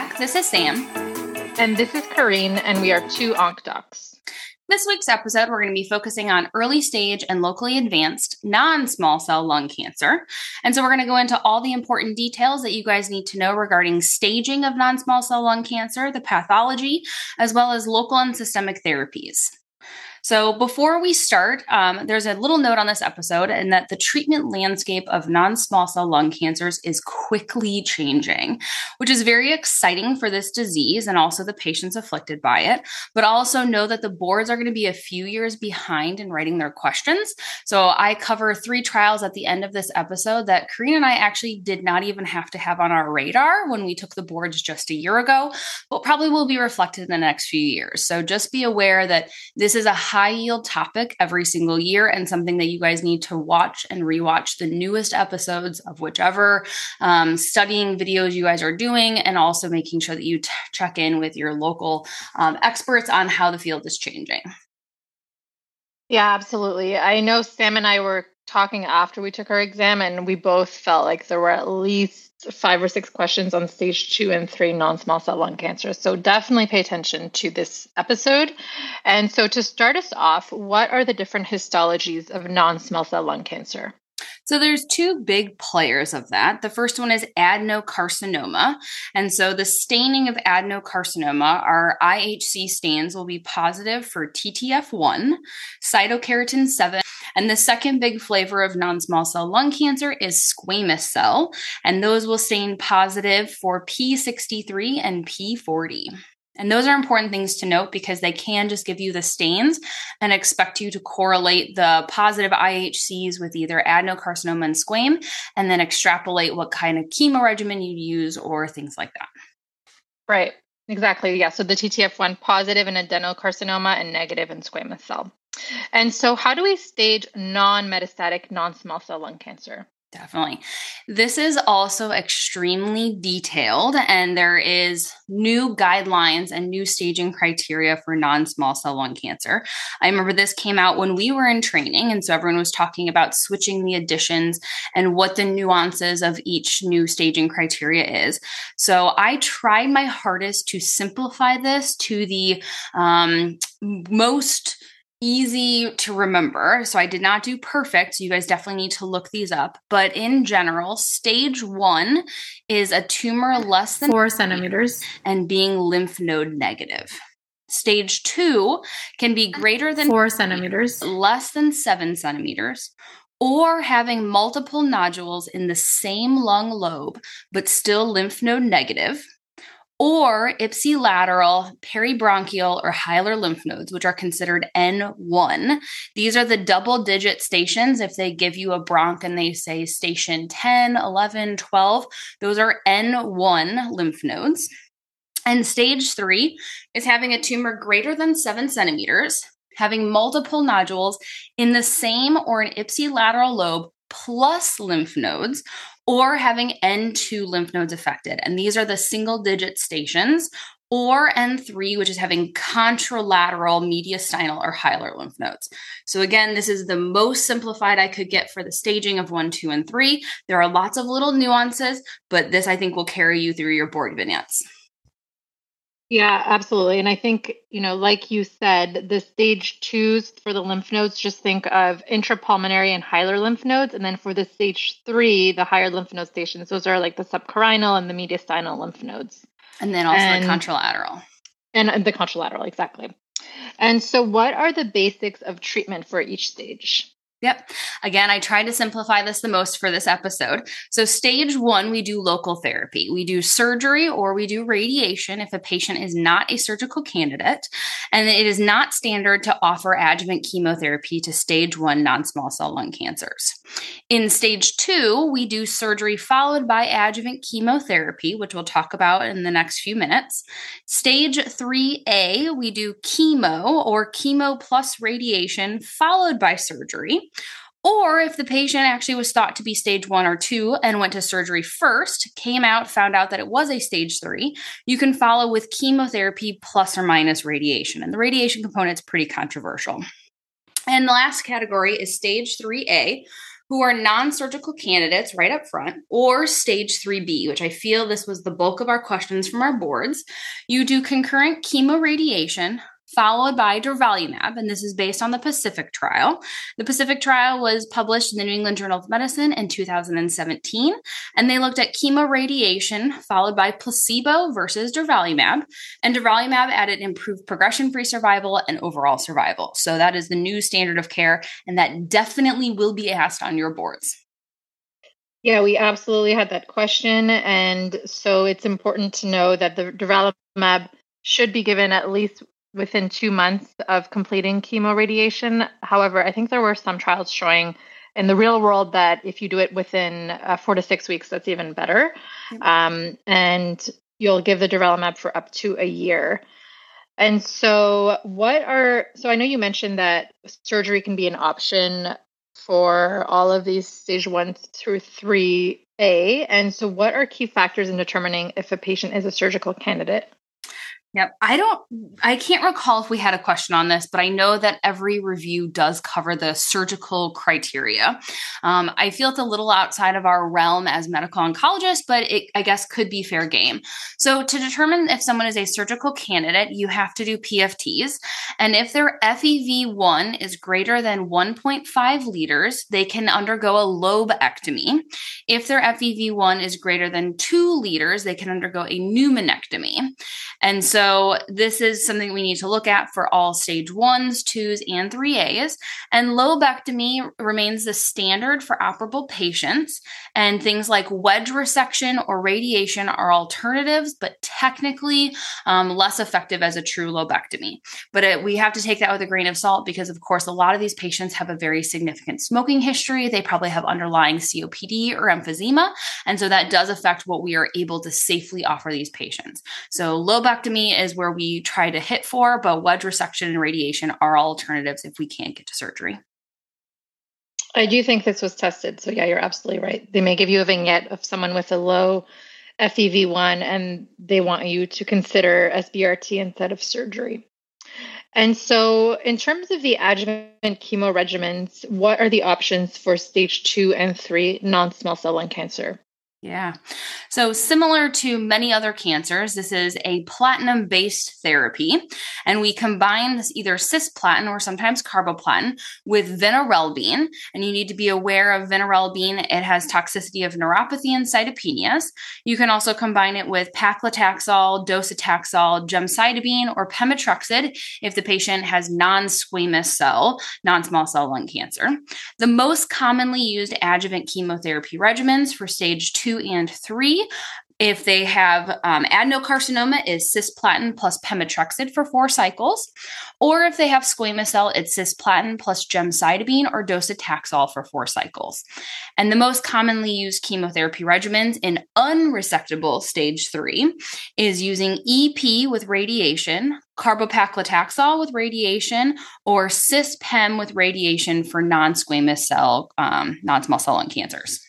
back. This is Sam. And this is Kareen, and we are two Onc Docs. This week's episode, we're going to be focusing on early stage and locally advanced non small cell lung cancer. And so we're going to go into all the important details that you guys need to know regarding staging of non small cell lung cancer, the pathology, as well as local and systemic therapies. So, before we start, um, there's a little note on this episode, and that the treatment landscape of non small cell lung cancers is quickly changing, which is very exciting for this disease and also the patients afflicted by it. But also know that the boards are going to be a few years behind in writing their questions. So, I cover three trials at the end of this episode that Kareen and I actually did not even have to have on our radar when we took the boards just a year ago, but probably will be reflected in the next few years. So, just be aware that this is a high yield topic every single year and something that you guys need to watch and rewatch the newest episodes of whichever um, studying videos you guys are doing, and also making sure that you t- check in with your local um, experts on how the field is changing. Yeah, absolutely. I know Sam and I were talking after we took our exam, and we both felt like there were at least five or six questions on stage two and three non small cell lung cancer. So definitely pay attention to this episode. And so to start us off, what are the different histologies of non small cell lung cancer? So there's two big players of that. The first one is adenocarcinoma. And so the staining of adenocarcinoma, our IHC stains will be positive for TTF1, cytokeratin 7, and the second big flavor of non small cell lung cancer is squamous cell, and those will stain positive for P63 and P40. And those are important things to note because they can just give you the stains and expect you to correlate the positive IHCs with either adenocarcinoma and squame, and then extrapolate what kind of chemo regimen you use or things like that. Right. Exactly. Yeah. So the TTF1 positive in adenocarcinoma and negative in squamous cell. And so, how do we stage non metastatic non small cell lung cancer? Definitely. This is also extremely detailed, and there is new guidelines and new staging criteria for non small cell lung cancer. I remember this came out when we were in training, and so everyone was talking about switching the additions and what the nuances of each new staging criteria is. So I tried my hardest to simplify this to the um, most easy to remember. So I did not do perfect. So you guys definitely need to look these up. But in general, stage one is a tumor less than four centimeters and being lymph node negative. Stage two can be greater than four centimeters, less than seven centimeters, or having multiple nodules in the same lung lobe, but still lymph node negative or ipsilateral, peribronchial, or hilar lymph nodes, which are considered N1. These are the double digit stations. If they give you a bronch and they say station 10, 11, 12, those are N1 lymph nodes. And stage three is having a tumor greater than seven centimeters, having multiple nodules in the same or an ipsilateral lobe plus lymph nodes, or having N2 lymph nodes affected. And these are the single digit stations, or N3, which is having contralateral mediastinal or hilar lymph nodes. So, again, this is the most simplified I could get for the staging of one, two, and three. There are lots of little nuances, but this I think will carry you through your board vignettes. Yeah, absolutely. And I think, you know, like you said, the stage twos for the lymph nodes, just think of intrapulmonary and hilar lymph nodes. And then for the stage three, the higher lymph node stations, those are like the subcarinal and the mediastinal lymph nodes. And then also and, the contralateral. And the contralateral, exactly. And so, what are the basics of treatment for each stage? Yep. Again, I tried to simplify this the most for this episode. So, stage one, we do local therapy. We do surgery or we do radiation if a patient is not a surgical candidate. And it is not standard to offer adjuvant chemotherapy to stage one non small cell lung cancers. In stage two, we do surgery followed by adjuvant chemotherapy, which we'll talk about in the next few minutes. Stage 3A, we do chemo or chemo plus radiation followed by surgery. Or if the patient actually was thought to be stage one or two and went to surgery first, came out, found out that it was a stage three, you can follow with chemotherapy plus or minus radiation. And the radiation component is pretty controversial. And the last category is stage 3A, who are non surgical candidates right up front, or stage 3B, which I feel this was the bulk of our questions from our boards. You do concurrent chemoradiation, followed by durvalumab, and this is based on the Pacific trial. The Pacific trial was published in the New England Journal of Medicine in 2017, and they looked at chemoradiation followed by placebo versus durvalumab, and durvalumab added improved progression-free survival and overall survival. So that is the new standard of care, and that definitely will be asked on your boards. Yeah, we absolutely had that question, and so it's important to know that the durvalumab should be given at least within two months of completing chemoradiation. However, I think there were some trials showing in the real world that if you do it within uh, four to six weeks, that's even better. Um, and you'll give the durvalumab for up to a year. And so, what are so? I know you mentioned that surgery can be an option for all of these stage one through three A. And so, what are key factors in determining if a patient is a surgical candidate? Yep. I don't, I can't recall if we had a question on this, but I know that every review does cover the surgical criteria. Um, I feel it's a little outside of our realm as medical oncologists, but it, I guess, could be fair game. So, to determine if someone is a surgical candidate, you have to do PFTs. And if their FEV1 is greater than 1.5 liters, they can undergo a lobectomy. If their FEV1 is greater than 2 liters, they can undergo a pneumonectomy. And so, this is something we need to look at for all stage ones, twos, and three A's. And lobectomy remains the standard for operable patients. And things like wedge resection or radiation are alternatives, but technically um, less effective as a true lobectomy. But it, we have to take that with a grain of salt because, of course, a lot of these patients have a very significant smoking history. They probably have underlying COPD or emphysema. And so that does affect what we are able to safely offer these patients. So lobectomy is where we try to hit for, but wedge resection and radiation are alternatives if we can't get to surgery. I do think this was tested. So, yeah, you're absolutely right. They may give you a vignette of someone with a low FEV1 and they want you to consider SBRT instead of surgery. And so, in terms of the adjuvant chemo regimens, what are the options for stage two and three non small cell lung cancer? Yeah. So, similar to many other cancers, this is a platinum based therapy. And we combine this either cisplatin or sometimes carboplatin with vinorelbine. And you need to be aware of vinorelbine. It has toxicity of neuropathy and cytopenias. You can also combine it with paclitaxel, docetaxel, gemcitabine, or pemetrexed if the patient has non squamous cell, non small cell lung cancer. The most commonly used adjuvant chemotherapy regimens for stage two two and three. If they have um, adenocarcinoma, is cisplatin plus pemetrexed for four cycles. Or if they have squamous cell, it's cisplatin plus gemcitabine or docetaxel for four cycles. And the most commonly used chemotherapy regimens in unresectable stage three is using EP with radiation, carbopaclitaxel with radiation, or cispem with radiation for non-squamous cell, um, non-small cell lung cancers.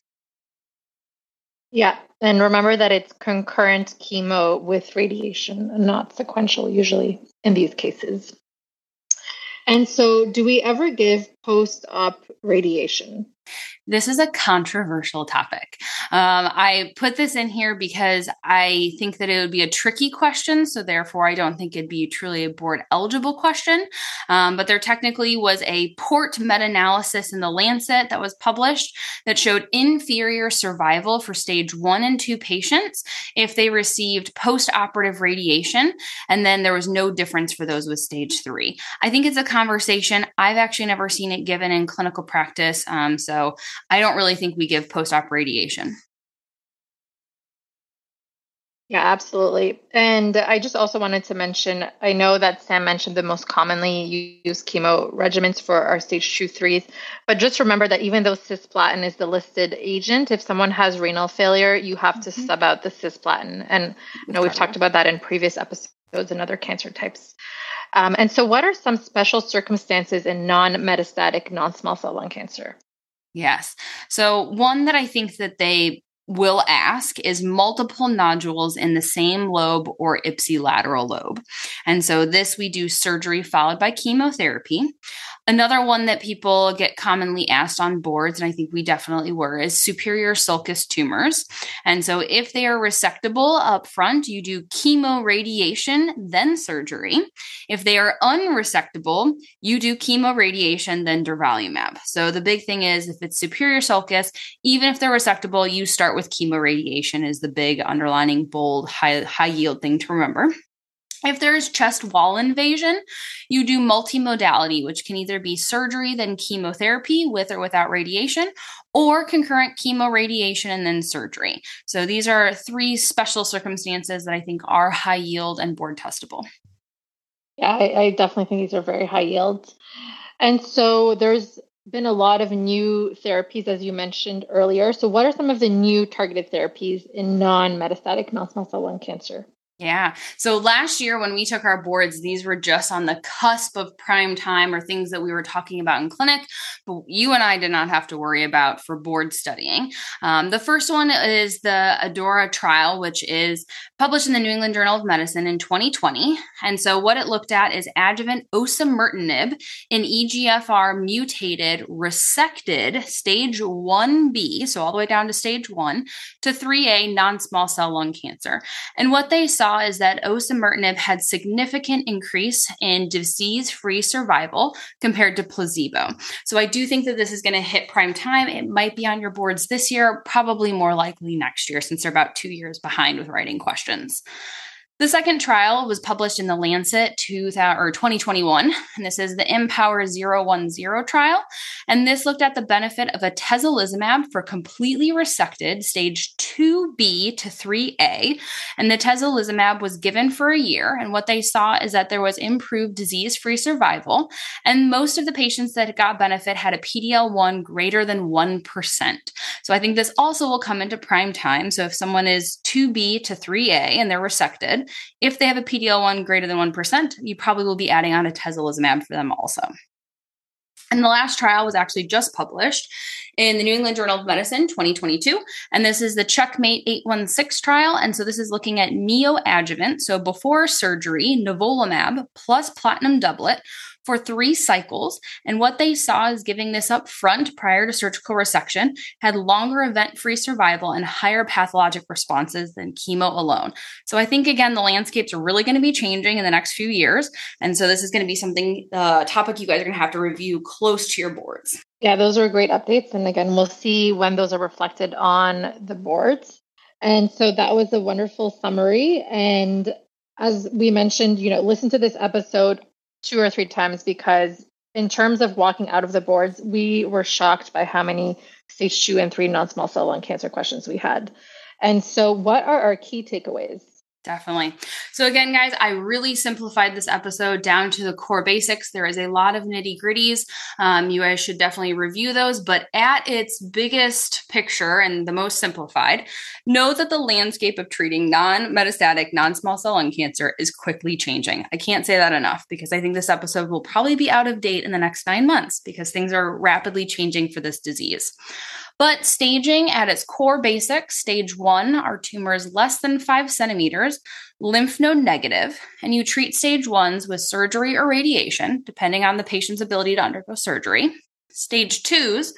Yeah. And remember that it's concurrent chemo with radiation, not sequential, usually in these cases. And so, do we ever give post op radiation? This is a controversial topic. Um, I put this in here because I think that it would be a tricky question. So, therefore, I don't think it'd be truly a board eligible question. Um, but there technically was a port meta analysis in the Lancet that was published that showed inferior survival for stage one and two patients if they received post operative radiation. And then there was no difference for those with stage three. I think it's a conversation. I've actually never seen it given in clinical practice. Um, so, I don't really think we give post op radiation. Yeah, absolutely. And I just also wanted to mention I know that Sam mentioned the most commonly used chemo regimens for our stage two threes, but just remember that even though cisplatin is the listed agent, if someone has renal failure, you have to mm-hmm. sub out the cisplatin. And you know, we've talked about that in previous episodes and other cancer types. Um, and so, what are some special circumstances in non metastatic non small cell lung cancer? Yes. So one that I think that they will ask is multiple nodules in the same lobe or ipsilateral lobe. And so this we do surgery followed by chemotherapy. Another one that people get commonly asked on boards, and I think we definitely were, is superior sulcus tumors. And so if they are resectable up front, you do chemoradiation, then surgery. If they are unresectable, you do chemoradiation, then durvalumab. So the big thing is if it's superior sulcus, even if they're resectable, you start with chemoradiation is the big underlining bold high high yield thing to remember. If there's chest wall invasion, you do multimodality, which can either be surgery, then chemotherapy with or without radiation, or concurrent chemo radiation and then surgery. So these are three special circumstances that I think are high yield and board testable. Yeah, I, I definitely think these are very high yields. And so there's been a lot of new therapies, as you mentioned earlier. So, what are some of the new targeted therapies in non metastatic non small cell lung cancer? Yeah. So last year when we took our boards, these were just on the cusp of prime time or things that we were talking about in clinic, but you and I did not have to worry about for board studying. Um, the first one is the ADAURA trial, which is published in the New England Journal of Medicine in 2020. And so what it looked at is adjuvant osimertinib in EGFR mutated resected stage 1B, so all the way down to stage 1 to 3A non-small cell lung cancer. And what they saw saw is that osimertinib had significant increase in disease-free survival compared to placebo. So I do think that this is going to hit prime time. It might be on your boards this year, probably more likely next year since they're about 2 years behind with writing questions. The second trial was published in the Lancet 2000, or 2021, and this is the IMpower 010 trial. And this looked at the benefit of atezolizumab for completely resected stage 2B to 3A. And the atezolizumab was given for a year. And what they saw is that there was improved disease free survival. And most of the patients that got benefit had a PDL 1 greater than 1%. So I think this also will come into prime time. So if someone is 2B to 3A and they're resected, if they have a PDL1 greater than 1%, you probably will be adding on a atezolizumab for them also. And the last trial was actually just published in the New England Journal of Medicine 2022. And this is the Checkmate 816 trial. And so this is looking at neoadjuvant, so before surgery, nivolumab plus platinum doublet for three cycles. And what they saw is giving this up front prior to surgical resection had longer event free survival and higher pathologic responses than chemo alone. So I think, again, the landscape's really going to be changing in the next few years. And so this is going to be something, uh, topic you guys are going to have to review close to your boards. Yeah, those are great updates. And again, we'll see when those are reflected on the boards. And so that was a wonderful summary. And as we mentioned, you know, listen to this episode two or three times because in terms of walking out of the boards, we were shocked by how many stage two and three non-small cell lung cancer questions we had. And so what are our key takeaways? Definitely. So, again, guys, I really simplified this episode down to the core basics. There is a lot of nitty gritties. Um, you guys should definitely review those. But at its biggest picture and the most simplified, know that the landscape of treating non metastatic, non small cell lung cancer is quickly changing. I can't say that enough because I think this episode will probably be out of date in the next nine months because things are rapidly changing for this disease. But staging at its core basics, stage one are tumors less than five centimeters, lymph node negative, and you treat stage ones with surgery or radiation, depending on the patient's ability to undergo surgery. Stage twos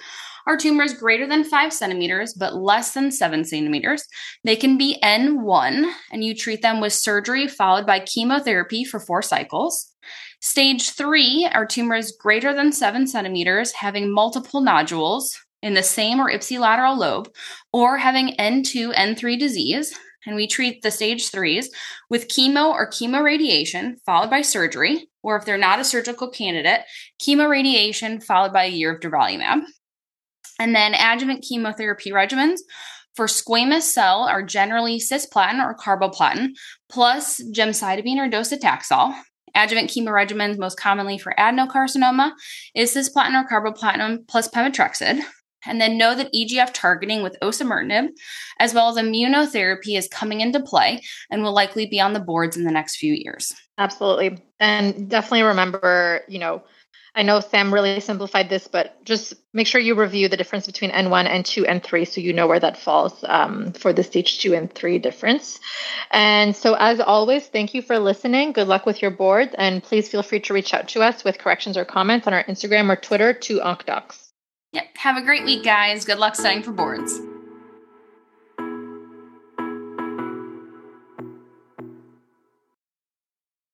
are tumors greater than five centimeters but less than seven centimeters. They can be N1, and you treat them with surgery followed by chemotherapy for four cycles. Stage three are tumors greater than seven centimeters having multiple nodules, in the same or ipsilateral lobe or having N2, N3 disease. And we treat the stage threes with chemo or chemoradiation followed by surgery, or if they're not a surgical candidate, chemoradiation followed by a year of durvalumab. And then adjuvant chemotherapy regimens for squamous cell are generally cisplatin or carboplatin plus gemcitabine or docetaxel. Adjuvant chemo regimens most commonly for adenocarcinoma is cisplatin or carboplatin plus pemetrexed. And then know that EGF targeting with osimertinib, as well as immunotherapy, is coming into play and will likely be on the boards in the next few years. Absolutely. And definitely remember, you know, I know Sam really simplified this, but just make sure you review the difference between N1, N2, and 3 so you know where that falls um, for the stage two and three difference. And so, as always, thank you for listening. Good luck with your boards, and please feel free to reach out to us with corrections or comments on our Instagram or Twitter to OncDocs. Yep. Have a great week, guys. Good luck studying for boards.